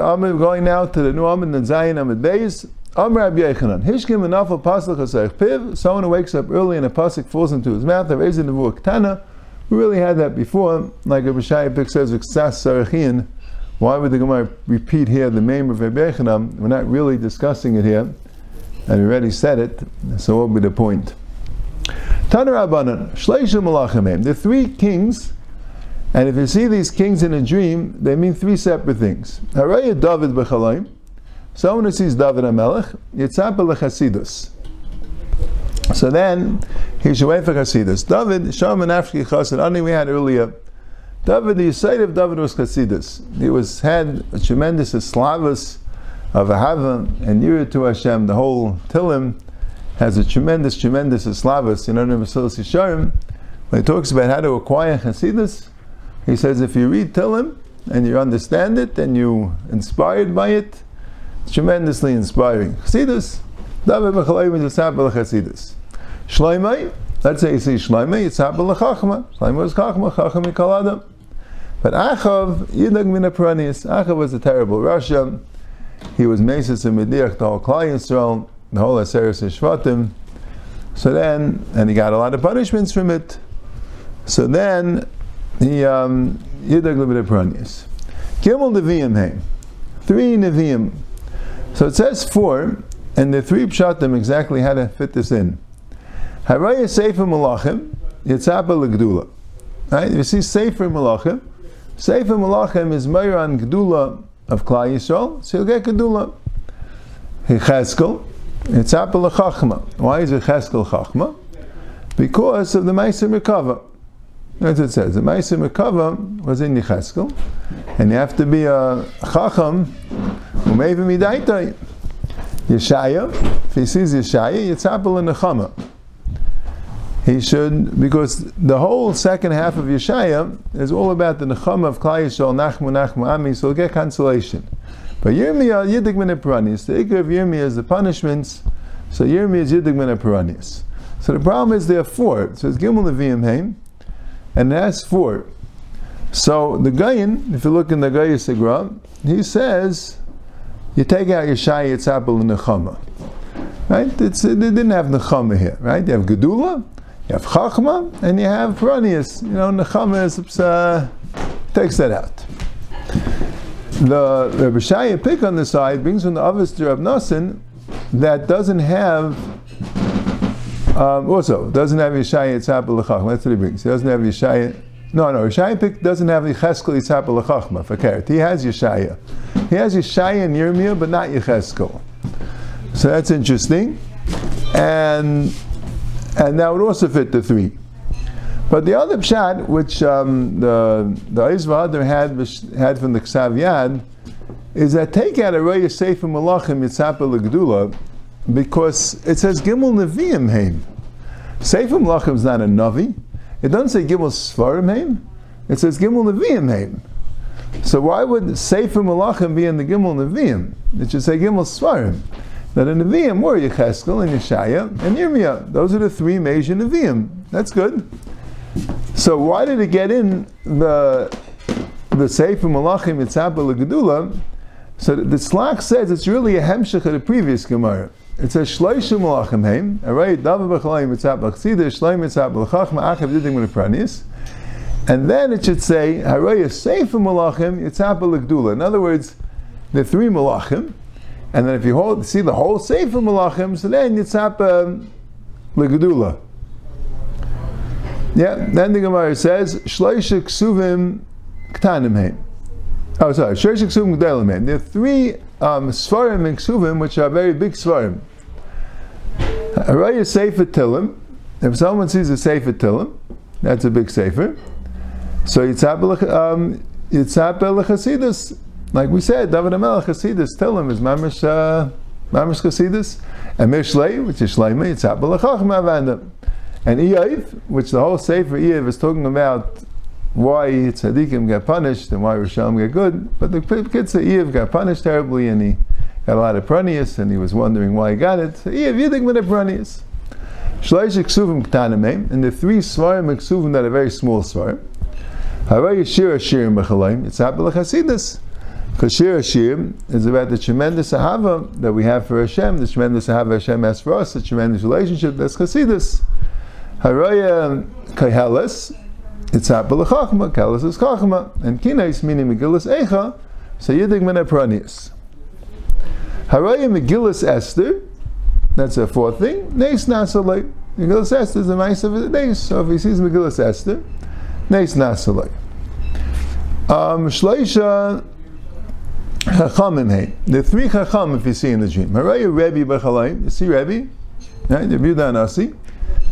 I'm going now to the new Amid and Zayin Amid Beis. Amr Rabbi Yochanan. Hishkim enafal pasuk hasayich piv. Someone who wakes up early and a pasuk falls into his mouth. There is a nevuah ktana. We really had that before. Like Rabbi Shai Pik says, Ksas Sarachin. Why would the Gemara repeat here the name of Rabbi Yochanan? We're not really discussing it here. And we already said it. So what would be the point? Tana Rabbanan. Shleishim Malachim. The three kings and if you see these kings in a dream, they mean three separate things. Haraya David b'chalayim. Someone who sees David HaMelech, Yitzhak Chasidus. So then, he should wait for Chasidus. David, Shalom and Afshki Chassid, only we had earlier. David, the side of David was Chasidus. He was had a tremendous slavus of Ahava and near to Hashem. The whole Tilim has a tremendous, tremendous slavus. You know, in Mesilas Yesharim, when he talks about how to acquire Chasidus, he says if you read Tilim and you understand it and you inspired by it, it's tremendously inspiring. Chassidus, David B'chalayim is a Chassidus. Shloimei, let's say you see Shloimei, it's Sabal Chachma. Shloimei was Chachma, Chacham Mikaladam. But Achav, Yidag Min Achav was a terrible Rasha. He was Mesis and Mediach, the whole Klai Yisrael, the whole Aseris Shvatim. So then, and he got a lot of punishments from it. So then, he um, Yidag Levidah Paranias. Gimel Nevi'im Heim. Three Nevi'im. So it says four, and the three pshatim exactly how to fit this in. Haraya Sefer Malachim, Yitzapa Legdula. Right? You see Sefer Malachim. Sefer Malachim is Mayran Gdula of Klal Yisrael, so you'll get Gdula. Cheskel, Yitzapa Lechachma. Why is it Cheskel Chachma? Because of the Meiser Merkava. That's what it says. The Maisa Merkava was in Yecheskel, and you have to be a Chacham, Umeva Midaitai. Yeshaya, if he sees Yeshaya, Yitzapel and Nechama. He should, because the whole second half of Yeshaya is all about the Nechama of Klai Yisrael, Nachmu, Nachmu, Ami, so he'll get consolation. But Yirmiyah, Yidik Min Paranis, the Ikar of Yirmiyah is the punishments, so Yirmiyah is Yidik Min Paranis. So the problem is there are four. So it's Gimel Nevi'im Haim, and that's four. So the Gayin, if you look in the Gaya Sigra, he says, you take out your Shai Yitzapel and Nechama. Right? It's, they didn't have Nechama here, right? You have Gedula, you have Chachma, and you have Paranias. You know, Nechama is, uh, takes that out. The Rabbi Shai pick on the side brings from the Avestir of Nasin that doesn't have um, also, doesn't have Yeshaya Yitzhak L'chachma. That's what he brings. He doesn't have Yeshaya. No, no, Yeshaya doesn't have Yecheskel Yitzhak L'chachma for carrot. He has Yeshaya. He has Yeshaya Yirmiyah, but not Yecheskel. So that's interesting. And and that would also fit the three. But the other pshat, which um, the the Izvah had had from the Ksav Yad, is that take out a Raya Sefer Malachim Yitzhak L'gdula, because it says Gimel Nevi'im Haim. Sefer Malachim is not a Navi. It doesn't say Gimel Svarim Haim. It says Gimel Nevi'im Haim. So why would Sefer Malachim be in the Gimel Nevi'im? It should say Gimel Svarim. That in Nevi'im were Yecheskel and Yeshaya and Yirmiyah. Those are the three major Nevi'im. That's good. So why did it get in the the Sefer Malachim Yitzhak Gedula? So the Tzlach says it's really a hemshech of the previous Gemara. It says Shloishim Malachim Heim, alright, David B'chalayim Yitzhak B'chsida, Shloim Yitzhak B'chachma, Achav Didim Pranis. And then it should say, Haraya Sefer Malachim Yitzhak B'legdula. In other words, the three Malachim, and then if you hold, see the whole Sefer Malachim, so then Yitzhak B'legdula. Yeah, then the Gemara says, Shloishik Ksuvim Ktanim Heim. Oh, sorry, Shloishik Ksuvim Gdelim Heim. There are three um, Svarim and Ksuvim, which are very big Svarim. Araya Sefer Tilim. If someone sees a Sefer Tilim, that's a big Sefer. So Yitzhak um, Chasidus, like we said, David Amel Chasidus Tilim is Mamish uh, Mamish Chasidus, and Mishlei, which is Shleima, Yitzhak Belachach Mavanda. And Eiv, which the whole Sefer Eiv is talking about why tzaddikim get punished and why Rishon get good. But the kids say Eiv got punished terribly and he got a lot of pranius, and he was wondering why he got it. And the three svarim that are very small svarim. It's happened chasidus. Because Shir Hashir is about the tremendous ahava that we have for Hashem, the tremendous ahava Hashem has for us, the tremendous relationship that's Chasidus. Haraya Kaihelis, it's Apple Chachma, Kelis is Chachma, and Kinais meaning Megillus Eicha, so Yidig Mene Pranius. Haraya Megillus Esther, that's a fourth thing, Neis Nasalai. Megillus Esther is the mice of the Neis, so if he sees Megillus Esther, Neis Nasalai. Um, Shleisha Chachamim hey. The three Chacham, if you see in the dream. Haraya Rebbe B'chalayim, you see Rebbe, right? The Yehuda Nasi.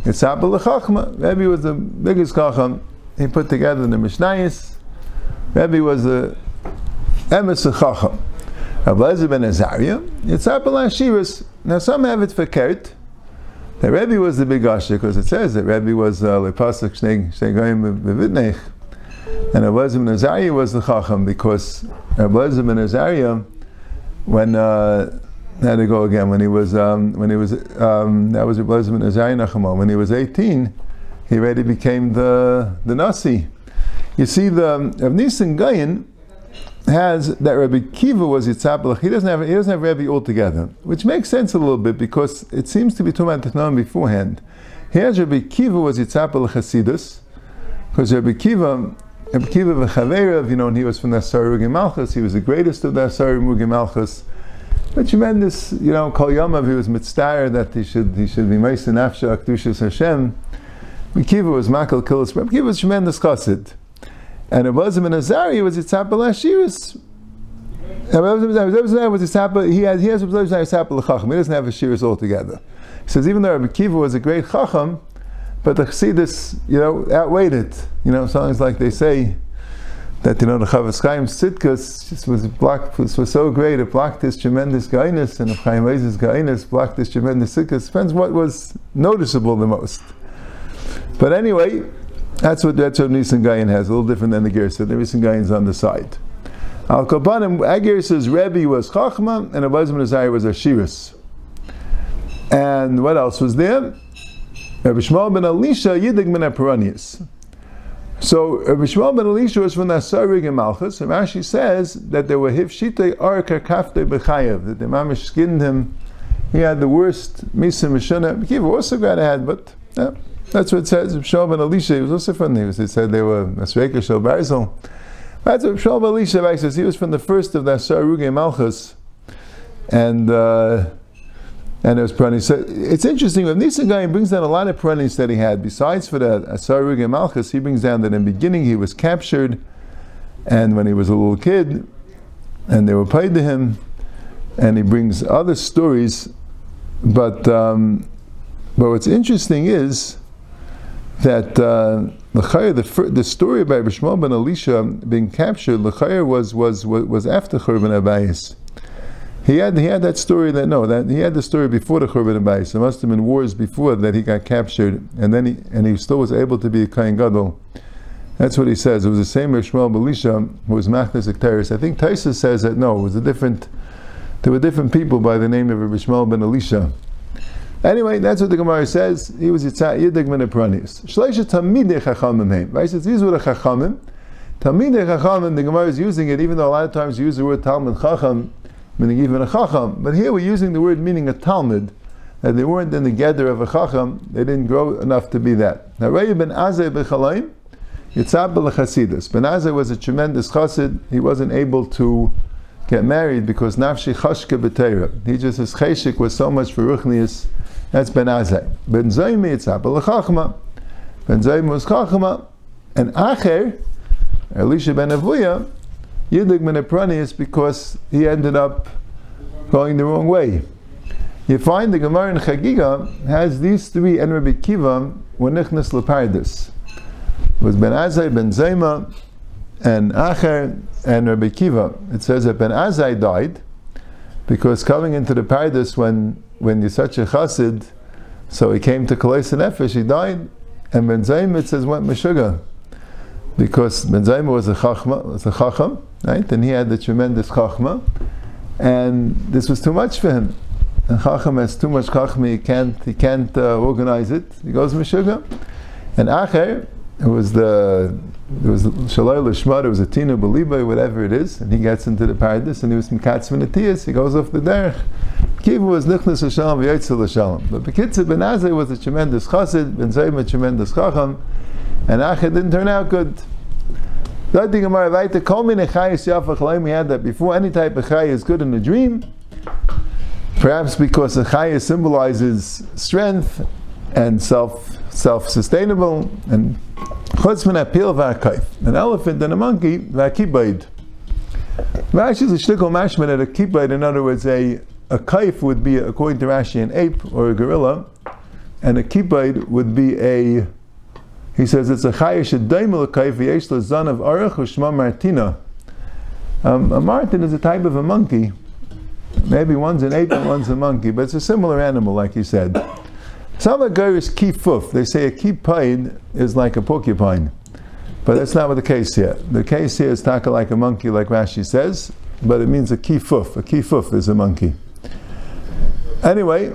It's Apple Chachma. Rebbe was the biggest Chacham. He put together the Mishnayis. Rebbe was the Emes Chacham. Rabbi ben Azariah. Apple Ashiris. Now some have it for Kert. The Rebbe was the big Asher because it says that Rebbe was uh, Lepasach Shnei Goyim B'vidnech. And Rabbi ben Azariah was the Chacham because Rabbi ben Azariah, when uh, had to go again when he was um, when he was um, that was Rabbi ben Azariah Nachamon. When he was eighteen, he already became the the Nasi. You see, the Rav Nissim Gaon has that Rabbi Kiva was Yitzhak. He doesn't have he doesn't have Rabbi altogether, which makes sense a little bit because it seems to be talking about Technon beforehand. He has Rabbi Kiva was Yitzhak Chasidus, because Rabbi Kiva Rabbi Kiva v'Chaverev, you know, and he was from the Asari Malchus. He was the greatest of the Asari Malchus. A tremendous, you know, Kol Yamav, he was mitzvah that he should he should be Meisen Afsha Akdushas Hashem. Rabbi Kiva was Makal Kilis. Rabbi Kiva was tremendous chassid. And wasn't in Azari, was Yitzhak Lashiris. was Yitzhak, he has he has Yitzhak L'chacham. He doesn't have a shiris altogether. He says even though Rabbi Kiva was a great chacham, but the chassidus, you know, outweighed it. You know, songs like they say that you know the Chofetz Chaim Sitkus was blocked was, was so great it blocked this tremendous gainus and the Chazon Ish's gainus blocked this tremendous Sitkus. Depends what was noticeable the most. But anyway, that's what that's what Nissim Gaon has, a little different than the Gersa. The Nissim Gaon's on the side. Al Kapanim, Agir says Rebbe was Chachma and Abazim Nazari was Ashiris. And what else was there? Rabbi Shmuel ben Elisha Yidig ben Aparanius. So Rabbi Shmuel ben Elisha was from Nasarig and Malchus, and Rashi says that there were hifshite arka kafte bechayev, that the mamish skinned him. He had the worst misa mishana. Kiva also got ahead, but yeah. That's what it says. Shmuel ben Elisha, he was also from the, he said they were Masreka Shel Barzil. That's what ben Elisha says. He was from the first of the Saruge Malchus. And, uh, and it was. So it's interesting, when Nissim Gaon brings down a lot of Pranis that he had. Besides for the Saruge Malchus, he brings down that in the beginning he was captured, and when he was a little kid, and they were paid to him, and he brings other stories. But, um, but what's interesting is, that uh, the, the story about Rishmael ben Elisha being captured, L'chayr was, was, was, was after Churban Abayis. He had, he had that story that, no, that he had the story before the Churban Abayis. There must have been wars before that he got captured, and then he, and he still was able to be a Kain Gadol. That's what he says. It was the same Rishmael ben Elisha who was Machnas Ekteris. I think Taisa says that, no, it was a different, there were different people by the name of Rishmael ben Elisha. Anyway, that's what the Gemara says. He was Yitzhak Yidig min Pranis. Shleisha Tamidei Chachamim heim. Right? Says these were the Chachamim. Tamidei Chachamim. The Gemara is using it, even though a lot of times you use the word Talmud Chacham, meaning even a Chacham. But here we're using the word meaning a Talmud. That they weren't in the gather of a Chacham. They didn't grow enough to be that. Now, Raya ben Azay b'Chalaim. Yitzhak. Ben Azay was a tremendous chassid. He wasn't able to get married because nafshi chashke b'teira. He just his cheshik was so much for ruchnius that's Ben Azai. Ben Zaymi it's Abel Chachma. Ben Zaymi was Chachma. And Acher, Elisha ben Avuya, Yidik ben Apranius because he ended up going the wrong way. You find the Gemara in Chagiga has these three and Rabbi Kiva were nichnas leparadis. It was Ben Azai, Ben Zayma, and Acher, and Rabbi Kiva. It says that Ben Azai died because coming into the paradise when when you're such a chassid, so he came to Kalais and Nefesh, he died, and Ben Zaym, it says, went Meshuggah. Because Ben Zaym was a chachma, was a chacham, right? And he had the tremendous chachma, and this was too much for him. And chacham has too much chachma, he can't, he can't uh, organize it. He goes Meshuggah. And Acher, it was the it was Shalai Lishmad, it was a Tina Beliba, whatever it is, and he gets into the paradise and he was Mikatz Minatias, he goes off the derech. Kiva was Nichnas Hashalom, V'yotzel Hashalom. But Bekitza Ben Azai was a tremendous chassid, Ben Zayim a tremendous chacham, and Achad didn't turn out good. That thing Gemara weiter, kol mine chayis yafach we had that before any type of chay is good in a dream, perhaps because the chay symbolizes strength and self self-sustainable, and chutz min apil v'akaif, an elephant and a monkey, v'akibaid. Rashi is a shtickle mashman at a kibaid, in other words, a, a kaif would be, according to Rashi, an ape or a gorilla, and a kibaid would be a, he says it's a chayish daimel kaif v'yesh zan of arach u'shma martina. Um, a martin is a type of a monkey. Maybe one's an ape and one's a monkey, but it's a similar animal, like he said. Some of is kifuf. They say a kipine is like a porcupine. But that's not what the case here. The case here is taka like a monkey, like Rashi says, but it means a kifuf. A kifuf is a monkey. Anyway,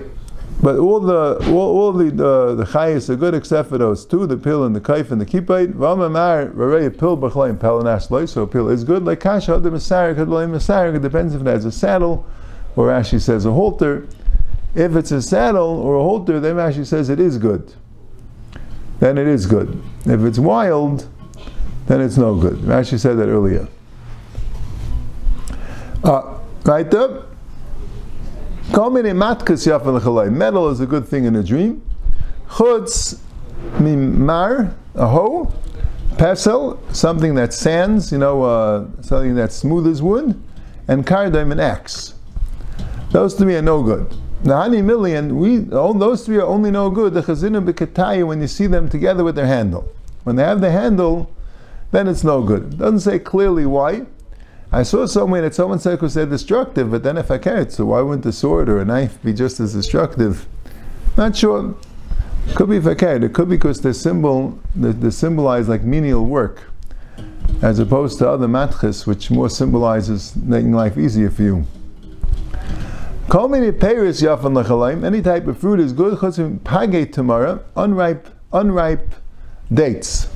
but all the all, all the the, the chayas are good except for those two, the pill and the kaif and the kipite. V'amamar rarei pill b'chleim pelanas loy. So a pill is good. Like kasha the masarik hadloim masarik. It depends if it has a saddle, or Rashi says a halter. If it's a saddle or a halter, then Rashi says it is good. Then it is good. If it's wild, then it's no good. Rashi said that earlier. Uh, right up. Metal is a good thing in a dream. Chutz mimar, a hoe. Pesel, something that sands, you know, uh, something that's smooth as wood. And kardaim, an axe. Those to me are no good. The honey million, we all those three are only no good. The chazinim bekataya when you see them together with their handle. When they have the handle, then it's no good. It doesn't say clearly why. I saw somewhere that someone said because they're destructive, but then if I can't, so why wouldn't a sword or a knife be just as destructive? Not sure. Could be can. It could be because the symbol, they, they symbolize like menial work, as opposed to other matches, which more symbolizes making life easier for you. Call me Paris Yafan Lachalaim. Any type of fruit is good. Chutzim Page tomorrow. Unripe, unripe dates.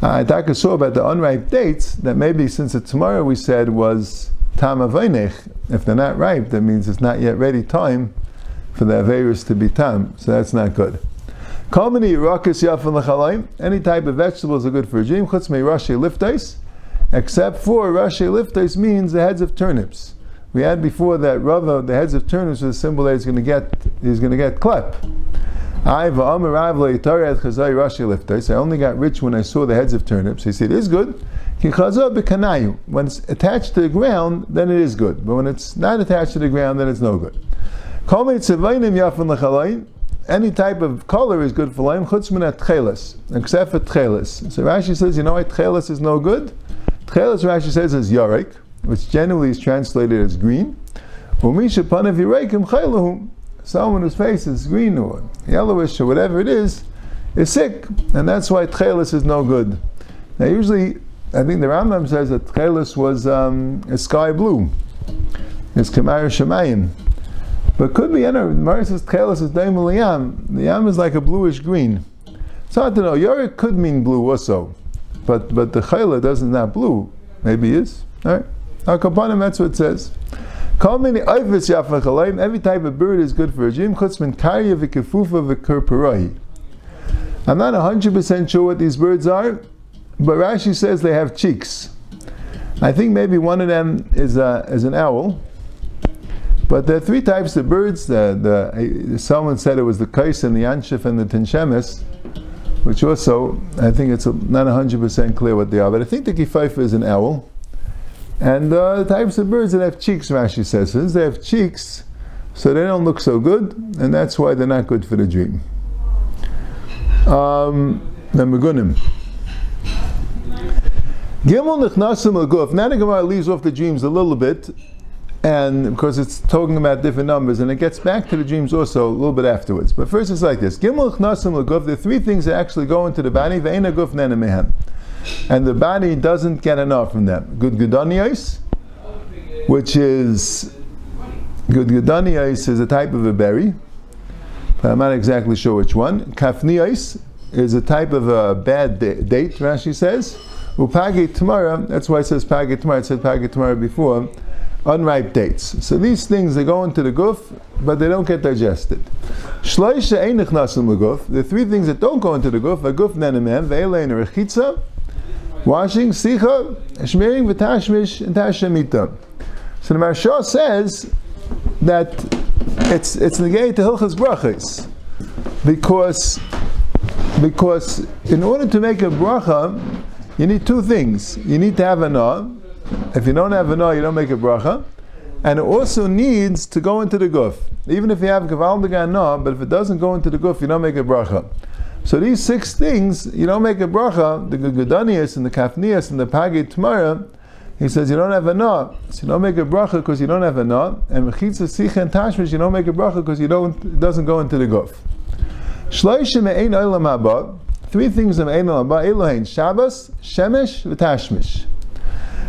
I uh, I saw about the unripe dates that maybe since the tomorrow we said was Tam Avainech. If they're not ripe, that means it's not yet ready time for the Averis to be Tam. So that's not good. Call me Rakas Yafan Lachalaim. Any type of vegetables are good for a dream. Chutz me Rashi Liftais. Except for Rashi Liftais means the heads of turnips. We had before that Rava, the heads of turnips, was a symbol that he's going to get. He's going to get klep. I only got rich when I saw the heads of turnips. He said, "It is good." When it's attached to the ground, then it is good. But when it's not attached to the ground, then it's no good. Any type of color is good for lime, except for tchelis. So Rashi says, you know why tchelis is no good? Tchelis, Rashi says, is yarek which generally is translated as green. Someone whose face is green or yellowish or whatever it is, is sick, and that's why tchelis is no good. Now, usually, I think the Rambam says that tchelis was um, a sky blue. It's kamar shemayim. But could be, you know, Mari says tchelis is daim yam. The yam is like a bluish green. It's hard to know. Yorik could mean blue also, but but the chayla doesn't not blue. Maybe is. All right. Akapanim, that's what it says. Every type of bird is good for a dream. I'm not hundred percent sure what these birds are, but Rashi says they have cheeks. I think maybe one of them is a, is an owl. But there are three types of birds. The, the, uh, someone said it was the kais and the anshif and the tinshemes, which also I think it's not hundred percent clear what they are. But I think the kifaifa is an owl. And uh, the types of birds that have cheeks, Rashi says, since they have cheeks, so they don't look so good, and that's why they're not good for the dream. Um, the Megunim. Gimel Nichnasim L'guf. Now the leaves off the dreams a little bit, and because it's talking about different numbers, and it gets back to the dreams also a little bit afterwards. But first it's like this. Gimel Nichnasim L'guf. There are three things that actually go into the body. Ve'ena guf nena mehem and the body doesn't get enough from them. Good gudanios, which is good gudanios is a type of a berry, but I'm not exactly sure which one. Kafnios, is a type of a bad date, Rashi says. Upagi tomorrow, that's why it says Pagi tomorrow, it said Pagi tomorrow before, unripe dates. So these things, they go into the guf, but they don't get digested. Shloisha guf. The three things that don't go into the guf are guf nenemem, ve'elein rechitza, washing, sicha, shmiring, v'tashmish, and tashamita. So the Maharsha says that it's it's negated to hilchas brachas because because in order to make a bracha, you need two things. You need to have a na. If you don't have a na, you don't make a bracha. And it also needs to go into the guf. Even if you have na, but if it doesn't go into the guf, you don't make a bracha. So these six things, you don't make a bracha, the Gudanias and the Kafnias and the Pagi Tomorrow, he says you don't have a na, so you don't make a bracha because you don't have a na, and mechitza sicha and tashmish you don't make a bracha because you don't it doesn't go into the guf. Shloishim ein olam haba. Three things of ein olam haba. Elohein Shabbos, Shemesh, v'Tashmish.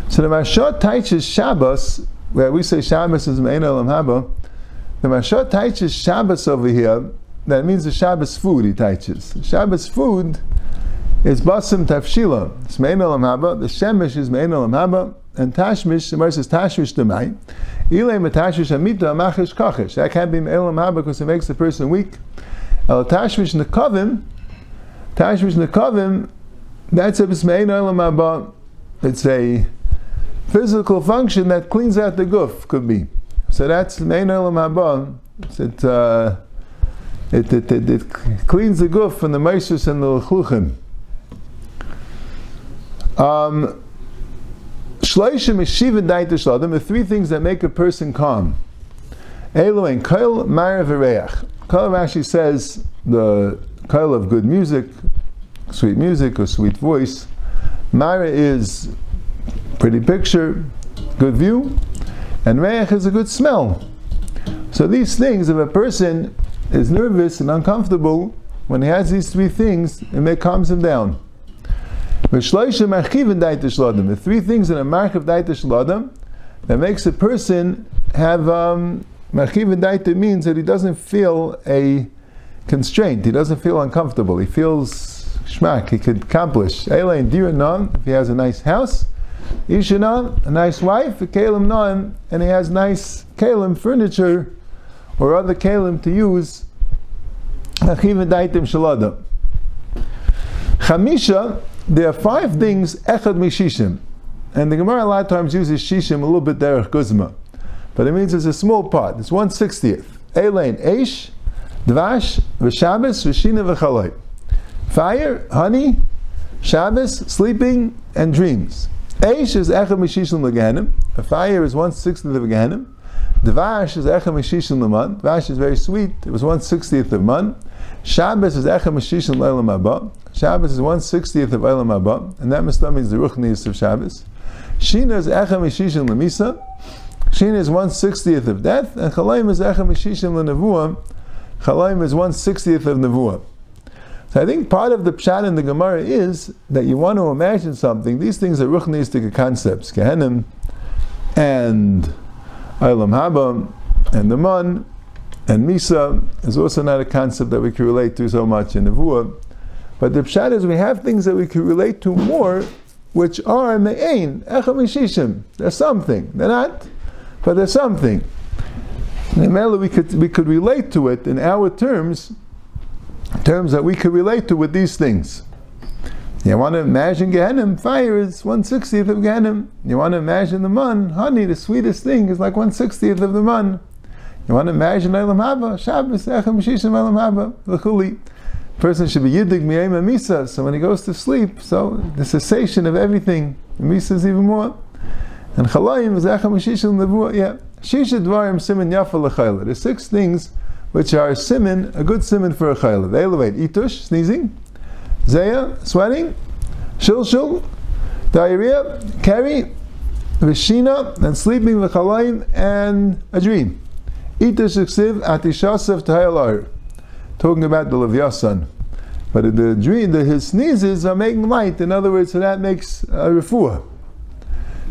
So the Maharsha teaches Shabbos, where we say Shabbos is ein olam haba. The Maharsha teaches Shabbos over here. That means the Shabbos food he teaches. Shabbos food is basim tafshila. It's mein olam haba. The Shemesh is mein olam haba and Tashmish, the Gemara says Tashmish Demai. Ilay Matashmish Amita Amachish Kachish. That can't be Elam Haba because it makes the person weak. El Tashmish Nekavim, Tashmish Nekavim, that's a Bismain Elam Haba. It's a physical function that cleans out the goof, could be. So that's Mein Elam Haba. It, uh, it, it, it, it, cleans the goof from the Maisus and the Lechluchim. Um, Shloishim is Shiva Daita Shladam, the three things that make a person calm. Eloin, Kail, Mara, V'reach. Kail Rashi says the Kail of good music, sweet music or sweet voice. Mara is pretty picture, good view, and Reach is a good smell. So these things, if a person is nervous and uncomfortable, when he has these three things, it may calms him down. The three things in a mark of daita shlodam that makes a person have um, daita means that he doesn't feel a constraint. He doesn't feel uncomfortable. He feels shmak. He could accomplish. Elaine diranon if he has a nice house. Ishana, a nice wife, kalim non, and he has nice kalim furniture or other kalim to use. Machiv daitim shalodam. Chamisha there are five things echad mishishim, and the Gemara a lot of times uses shishim a little bit derech guzma, but it means it's a small part. It's one sixtieth. Elain eish, dvash, v'shabbos, v'shina v'chaloi. Fire, honey, Shabbos, sleeping, and dreams. Eish is echad mishishim leganim. A fire is one sixtieth of Gehenim. Dvash is echad mishishim leman. Dvash is very sweet. It was one sixtieth of man. Shabbos is echad mishishim leilam haba. Shabbos is one sixtieth of Eilam Haba, and that must means the Ruchnius of Shabbos. Shina is Echa Mishishin Lemisa. Shina is one sixtieth of death, and Chalayim is Echa Mishishin Lenevuah. Chalayim is one sixtieth of Nevuah. So I think part of the pshat in the Gemara is that you want to imagine something. These things are ruchnistic concepts, Gehenim and Eilam Haba and the Man and Misa is also not a concept that we can relate to so much in Nevuah. But the pshat is we have things that we can relate to more, which are me'ain, echamishishim. There's something. They're not, but there's something. And we could we could relate to it in our terms, terms that we could relate to with these things. You want to imagine Gehenim, fire is 160th of Gehenim. You want to imagine the man, honey, the sweetest thing is like 160th of the man. You want to imagine Elam Haba, Shabbos, Echem Shishim Elam Haba, L'chuli person should be yidig miyayim misa. So when he goes to sleep, so the cessation of everything, misa is even more. And chalayim is echam shishim levuah. Yeah, shisha dvarim simin yafa lechayla. There's six things which are simin, a good simin for a chayla. They elevate itush, sneezing, zaya, sweating, shilshul, diarrhea, carry, vishina, and sleeping v'chalayim, and a dream. Itush iksiv atishasav tahayalar talking about the Levyasan. But the dream, the, his sneezes are making light. In other words, so that makes a refuah.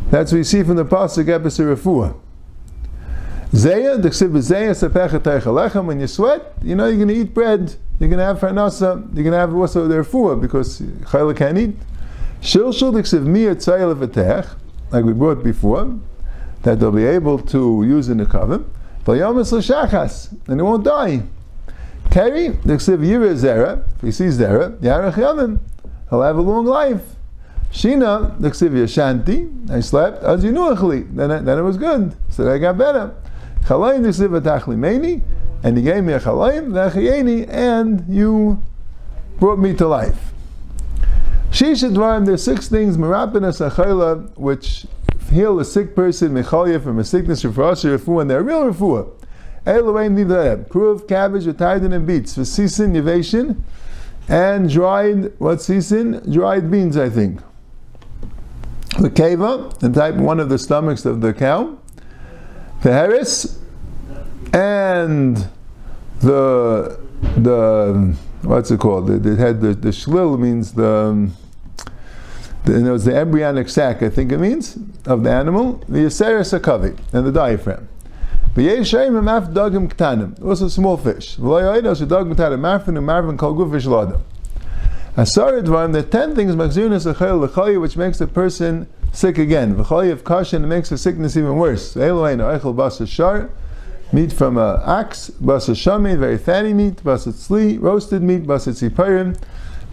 That's what you see from the pasuk episode refuah. Zeya, the ksiv zeya sepechet lechem. When you sweat, you know you're going to eat bread. you're going to have farnasa, you're going to have also their refuah, because chayla can't eat. Shil shul diksiv miyah tzayel v'tech, like we brought before, that they'll be able to use in the coven. V'yomis l'shachas, and it won't die. Keri, diksiv yira zera, if he sees zera, yarech yamim, he'll have a long life. Shina, diksiv yashanti, I slept, as you knew then then it was good, so I got better. Chalayim v'tachli meini, and he gave me a chalayim, v'achiyeni, and you brought me to life. Shisha dvarim, there's six things, merapinas achayla, which heal a sick person, mechalya, from a sickness, refuah, refuah, and they're real refuah. Elowain nidayim, proof, cabbage, retardin, and beets, for season, and dried, what season? Dried beans, I think. The keva, the type one of the stomachs of the cow. The Harris and the, the, what's it called? It, it had the, the shlil means the, the, it was the embryonic sac, I think it means, of the animal, the yaseris akavi, and the diaphragm. It was a small fish. Asarid the ten things which makes the person sick again. V'choyev kashin makes the sickness even worse. Meat from an ox, basa shami, very fatty meat, basa tzli, roasted meat, basa tziparim,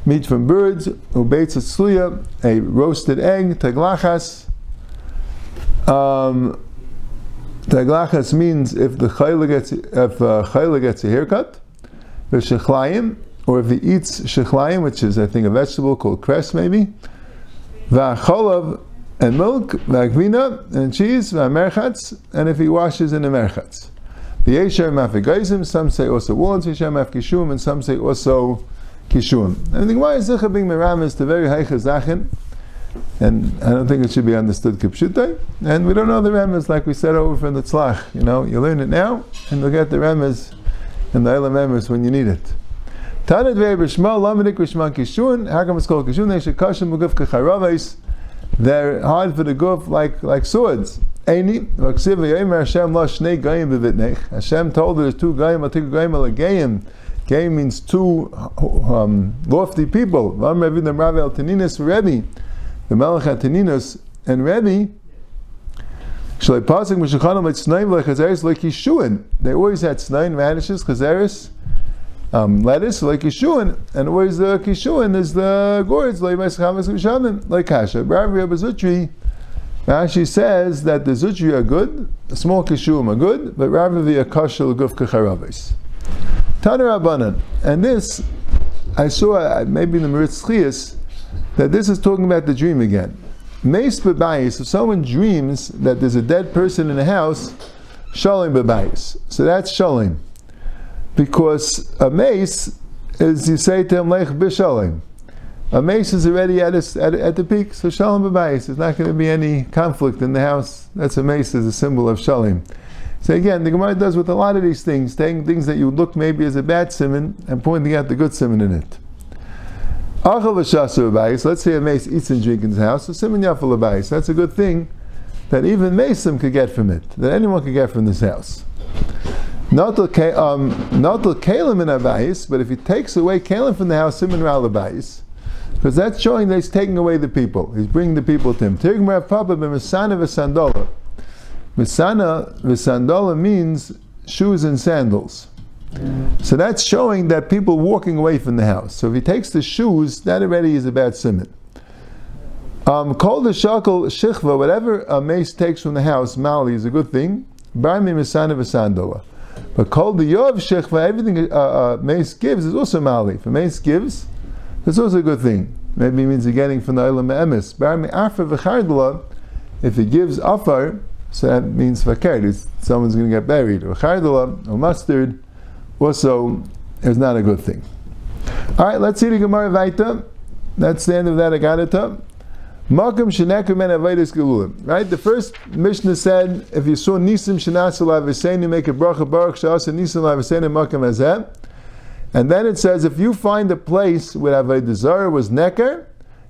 meat from birds, ubeitza tzliya, a roasted egg, taglachas. Um, taglachas means if the chayla gets if uh, gets a haircut, the shechlayim, or if he eats shechlayim, which is I think a vegetable called cress maybe, v'acholav and milk, v'agvina and cheese, v'amerchatz, and if he washes in a merchatz. The Yesher Mafigaisim, some say also Wallens Yesher and some say also Kishum. And the Gemara is being Miram is the very high Chazachin, and I don't think it should be understood Kipshutai. And we don't know the Remes like we said over from the Tzlach. You know, you learn it now, and you'll get the Remes and the Elam Remes when you need it. Tanad Ve'er B'Shma, Lamadik B'Shma Kishun, how come it's called Kishun? They should Kashim Muguf Kacharavis. They're hard for the guf like, like swords. Eini, Vaksiv Yomer Hashem La Shnei Gayim Bevitnech. Hashem told there's two Gayim, Atik Gayim Ala Gayim. Gayim means two um, lofty people. Vam Revi Dem Rav El Taninis Rebbe. The Melech Taninis and Rebbe. Shalei Pasik Meshachanam Like Tznaim Like Chazeris Like Yishuin. They always had Tznaim radishes, Chazeris, um, lettuce, like Yishuin. And always the Kishuin is the gourds, like Meschamas Mishanim, like Kasha. Rav Rebbe Zutri. Rashi says that the zutri are good, the small kishuim are good, but rather the akashal guf kacharavis. Tana and this I saw uh, maybe in the Meritz that this is talking about the dream again. Mace bebayis, if someone dreams that there's a dead person in a house, shalim bebayis. So that's shalim. Because a mace is you say to him, lech bishalim a mace is already at, its, at, at the peak, so shalom b'bayis. There's not going to be any conflict in the house. That's a mace is a symbol of shalom. So again, the Gemara does with a lot of these things, taking things that you would look maybe as a bad simon and pointing out the good simon in it. Let's say a mace eats and drinks in his house, so simon yafal. That's a good thing that even mason could get from it, that anyone could get from this house. Not um, kalim in abayis, but if he takes away kalim from the house, simon ral abayis because that's showing that he's taking away the people. He's bringing the people to him. Tirgum Rav Papa b'misana v'sandola. Misana v'sandola means shoes and sandals. So that's showing that people walking away from the house. So if he takes the shoes, that already is a bad simon. Um, call the shakal shichva, whatever a mace takes from the house, mali is a good thing. Barmi misana v'sandola. But called the yov shichva, everything uh, uh, mace gives is also mali. A mace gives, that's also a good thing. Maybe it means you're getting from the Olam Emes. If he gives afar, so that means fakir, someone's going to get buried. Or chardala, or mustard, also is not a good thing. All right, let's see the Gemara Vaita. That's the end of that Agadata. Makam shenekum men avedis gelulim. Right, the first Mishnah said if you saw nisim shenasalav v'seinu make a bracha baruch shas nisim lav v'seinu makam azeh. And then it says, if you find a place where Zarah was Neker,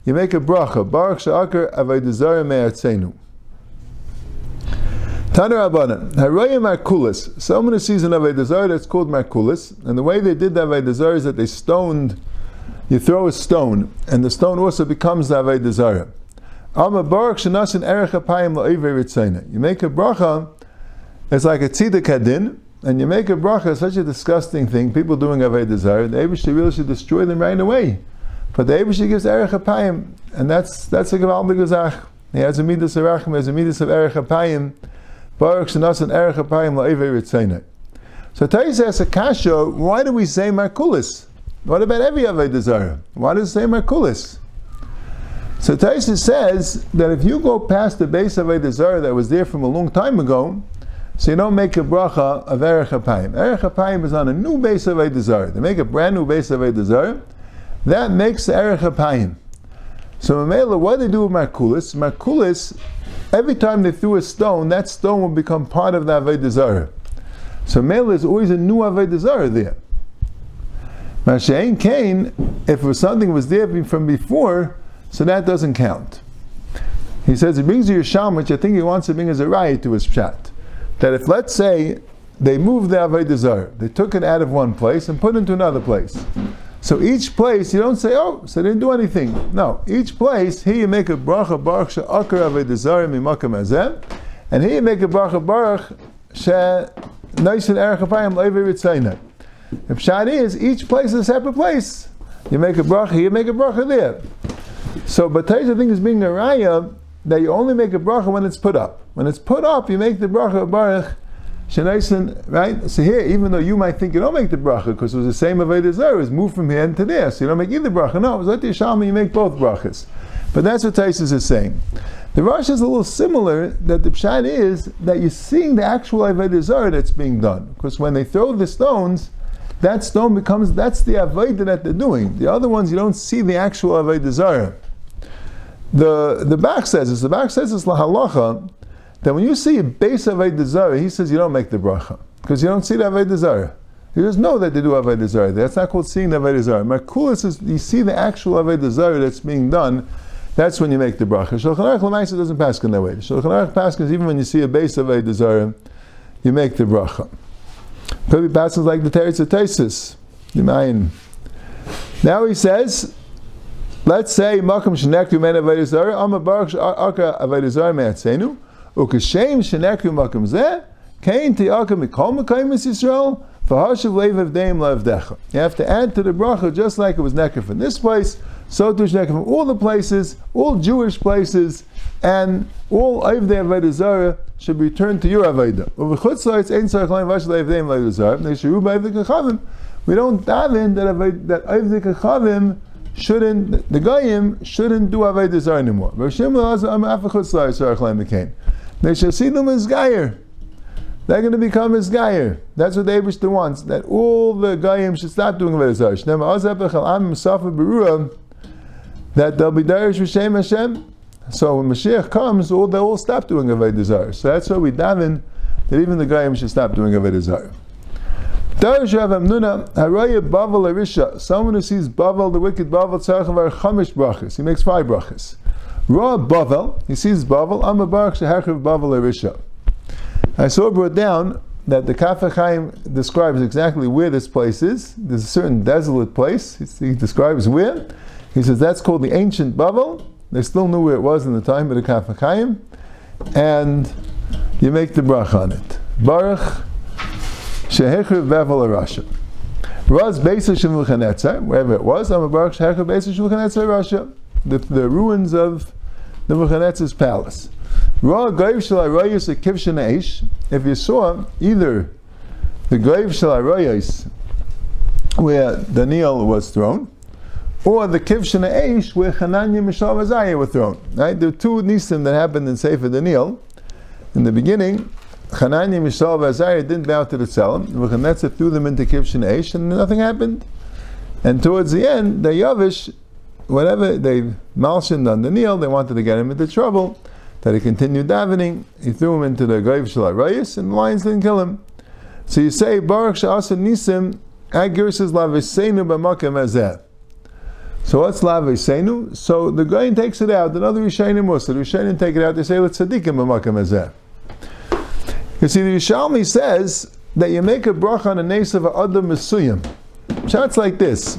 you make a bracha. Baruch Sha'akar Avodah Zarah Me'atzenu. Tana Rabbanan, Haraya Markulis. Someone who sees an Avodah Zarah that's called Markulis, and the way they did that Avodah Zarah is that they stoned, you throw a stone, and the stone also becomes the Avodah Zarah. You make a bracha, it's like a tziddik hadin, and you make a bracha, such a disgusting thing, people doing Avodah Zarah, the Abish really should destroy them right away. But the Abish gives Erech HaPayim, and that's, that's a Gavaldig Gazach. He has a midas of Rachim, he has a midas of Erech HaPayim, Baruch Shanasan Erech HaPayim La'ivei Ritzeinah. So Tais asks a kasha, why do we say Markulis? What about every Avodah Zarah? Why does it say Markulis? So Taisa says that if you go past the base of a Zarah that was there from a long time ago, so you don't make a bracha of Erech HaPayim. Erech HaPayim is on a new base of a Zarah. They make a brand new base of a Zarah. That makes Erech HaPayim. So Mamela, what do they do with Markulis? Markulis, every time they threw a stone, that stone will become part of the Avodah. So Mamela is always a new Avodah Zarah there. Mashain Cain, if something was there from before, so that doesn't count. He says he brings you a sham, which I think he wants to bring as a riot to his chat. That if, let's say, they moved the Avodah Zarah, they took it out of one place and put it into another place. So each place, you don't say, oh, so they didn't do anything. No, each place, here you make a bracha baruch she'akar Avodah Zarah mimakam azem, and here you make a bracha baruch she nice and erech apayim leivi If shad is, each place is a separate place. You make a bracha here, you make a bracha there. So, but Taisa thing is being a raya that you only make a bracha when it's put up. When it's put up, you make the bracha of baruch shenaisen, right? So here, even though you might think you don't make the bracha because it was the same avodah zarah, it's moved from here into there, so you don't make either bracha. No, it was the Yishalma, you make both brachas. But that's what Taisus is saying. The Rosh is a little similar. That the pshat is that you're seeing the actual avodah zarah that's being done because when they throw the stones that stone becomes that's the avodah that they're doing. The other ones you don't see the actual avodah zarah. The the Bach says this. The Bach says this lahalacha that when you see base avodah zarah, he says you don't make the bracha because you don't see the avodah. You just know that they do avodah zarah. That's not called seeing the avodah zarah. Makulas is you see the actual avodah that's being done. That's when you make the bracha. Shulchan Aruch doesn't pass in that way. Shulchan Aruch passes even when you see a base of a zarah, you make the bracha. Be passes like the Teretz. Now he says, let's say Makam Shenekru Men Avodah Zarah, Amma Baruch Aka Avodah Zarah Me'atzenu, Ukashem Shenekru Makam Zeh, Kain Ti'aka Mikol Mekayim Yisrael, V'hashav Lev Avdeim Levdecha. You have to add to the bracha just like it was Neker from this place, so to Neker from all the places, all Jewish places, and all Avdei Avodah should be turned to your Avodah. We don't daven that that Avdei Kachavim shouldn't, the Goyim shouldn't do Avodah Zarah anymore. They shall see them as Gayer. They're going to become as Gayer. That's what the Abishter wants, that all the Goyim should stop doing Avodah Zarah. That they'll be Darish V'Shem Hashem, so when Mashiach comes, all they all stop doing Avodah Zarah. So that's why we daven that even the Goyim should stop doing Avodah Zarah. Darish Rav Amnuna, Haraya Bavel Arisha, someone who sees Bavel, the wicked Bavel, Tzarchavar Chamish Brachas. He makes five brachas. Ra Bavel, he sees Bavel, Amma Baruch Shehachav Bavel Arisha. I saw brought down that the Kaf HaChaim describes exactly where this place is. There's a certain desolate place. He describes where. He says that's called the ancient Bavel. They still knew where it was in the time of the Kaf HaChaim, and you make the brach on it. Baruch Shehechriv Bevel Rasha. Raz Beisa Shemulchanetzer, wherever it was, I'm a Baruch Shehechriv Beisa Shemulchanetzer Rasha. The, the ruins of the Nebuchadnezzar's palace. Ra Gaiv Shal Arayus Kivshan Eish, if you saw either the Gaiv Shal Arayus where Daniel was thrown, or the Kivshan Eish where Hananya Mishav Azariah were thrown. Right? Are two Nisim that happened in Sefer Daniel. In the beginning, Hananya, Mishav, Azariah didn't bow to the Tzelem. Nebuchadnezzar threw them into Kivshan Eish and nothing happened. And towards the end, the Yavish, whatever they malshined on the Daniel, they wanted to get him into trouble. That he continued davening, he threw him into the Gaiv Shal Arayis, and the lions didn't kill him. So you say, Baruch Sha'asa Nisim, Agir says, Lavisenu b'makem azeh. So what's Seinu? So the guy takes it out. Another Rishayim also. The Rishayim take it out. They say, let's tzaddikim b'makam. You see, the Yishalmi says that you make a bracha on a nace of a adam mesuyim. Shots like this.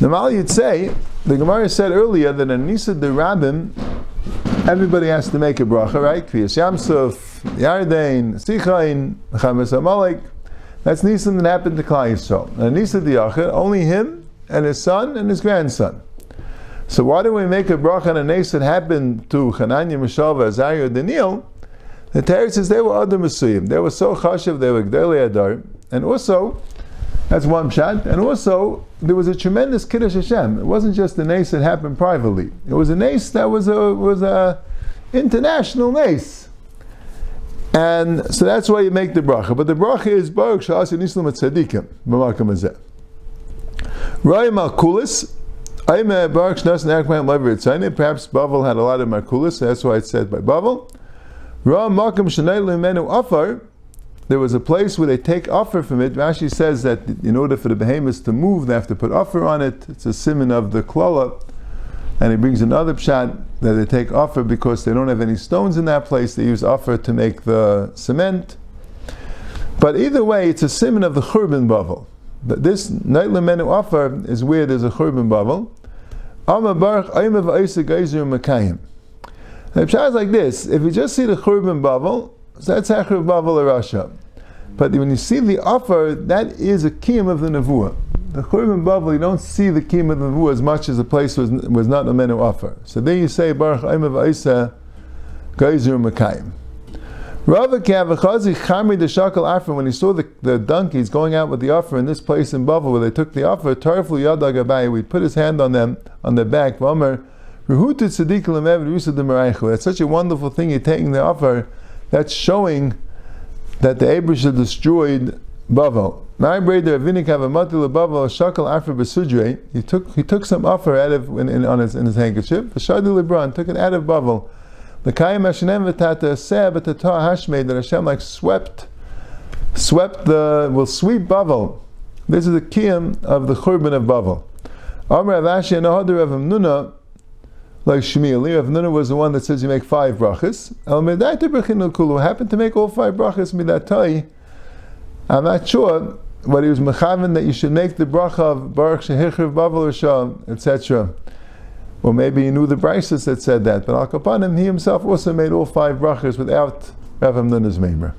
Normally you'd say, the Gemara said earlier that a nisa de rabbim, everybody has to make a bracha, right? Kriyas Yamsuf, Yardain, Sichain, Chamas Amalek. That's nisa that happened to Klai Yisrael. And nisa de only him and his son and his grandson. So why do we make a bracha on a nace that happened to Chananya, Mishalva, Azariah, Daniel? The Torah says they were other Masuyim. They were so chashiv, they were Gdeli Adar. And also, that's one shot. And also, there was a tremendous Kiddush Hashem. It wasn't just a nace that happened privately. It was a nace that was a, was a international nace. And so that's why you make the bracha. But the bracha is Baruch Sha'asin Islam at Tzadikim. B'makam Azeh. Raya Markulis. Perhaps Bavel had a lot of Markulis, so that's why it's said by Bavel. There was a place where they take offer from it. Rashi says that in order for the behemoths to move, they have to put offer on it. It's a simon of the klala. And he brings another pshat that they take offer because they don't have any stones in that place. They use offer to make the cement. But either way, it's a simon of the churban bavel. This nightly menu offer is where there's a churban bavel. The pshat is like this: if you just see the churban bavel, so that's Hechur bavel Rasha. But when you see the offer, that is a kiyum of the nevuah. The churban bavel, you don't see the kiyum of the nevuah as much as the place was was not a menu offer. So then you say Baruch Aimav Isa Geizer Makayim. Rava Kavachazi Chamri the Shakal Afra, when he saw the, the donkeys going out with the offer in this place in Bavel where they took the offer, Tarfu Yadagabai, we put his hand on them, on their back, that's such a wonderful thing. You're taking the offer. That's showing that the Abrish destroyed Bavel. He took he took some offer out of in, in, on his in his handkerchief. Shadi Lebron took it out of Bavel. The Kayim Hashanem v'tata seh v'tata hashmei that Hashem like swept swept the will sweep Bavel. This is the kiyam of the churban of Bavel. Amr Avashi and Ahadur of Nuna like Shmuel. Rav Nuna was the one that says you make five brachas. El Medaita Brechin Kulu happened to make all five brachas midatai. I'm not sure but he was mechaven that you should make the bracha of Baruch Shehichriv Bavel Rishon, etc. Or maybe he knew the Brises that said that, but Al Kapanim, he himself also made all five brachas without Rav Nuna's member.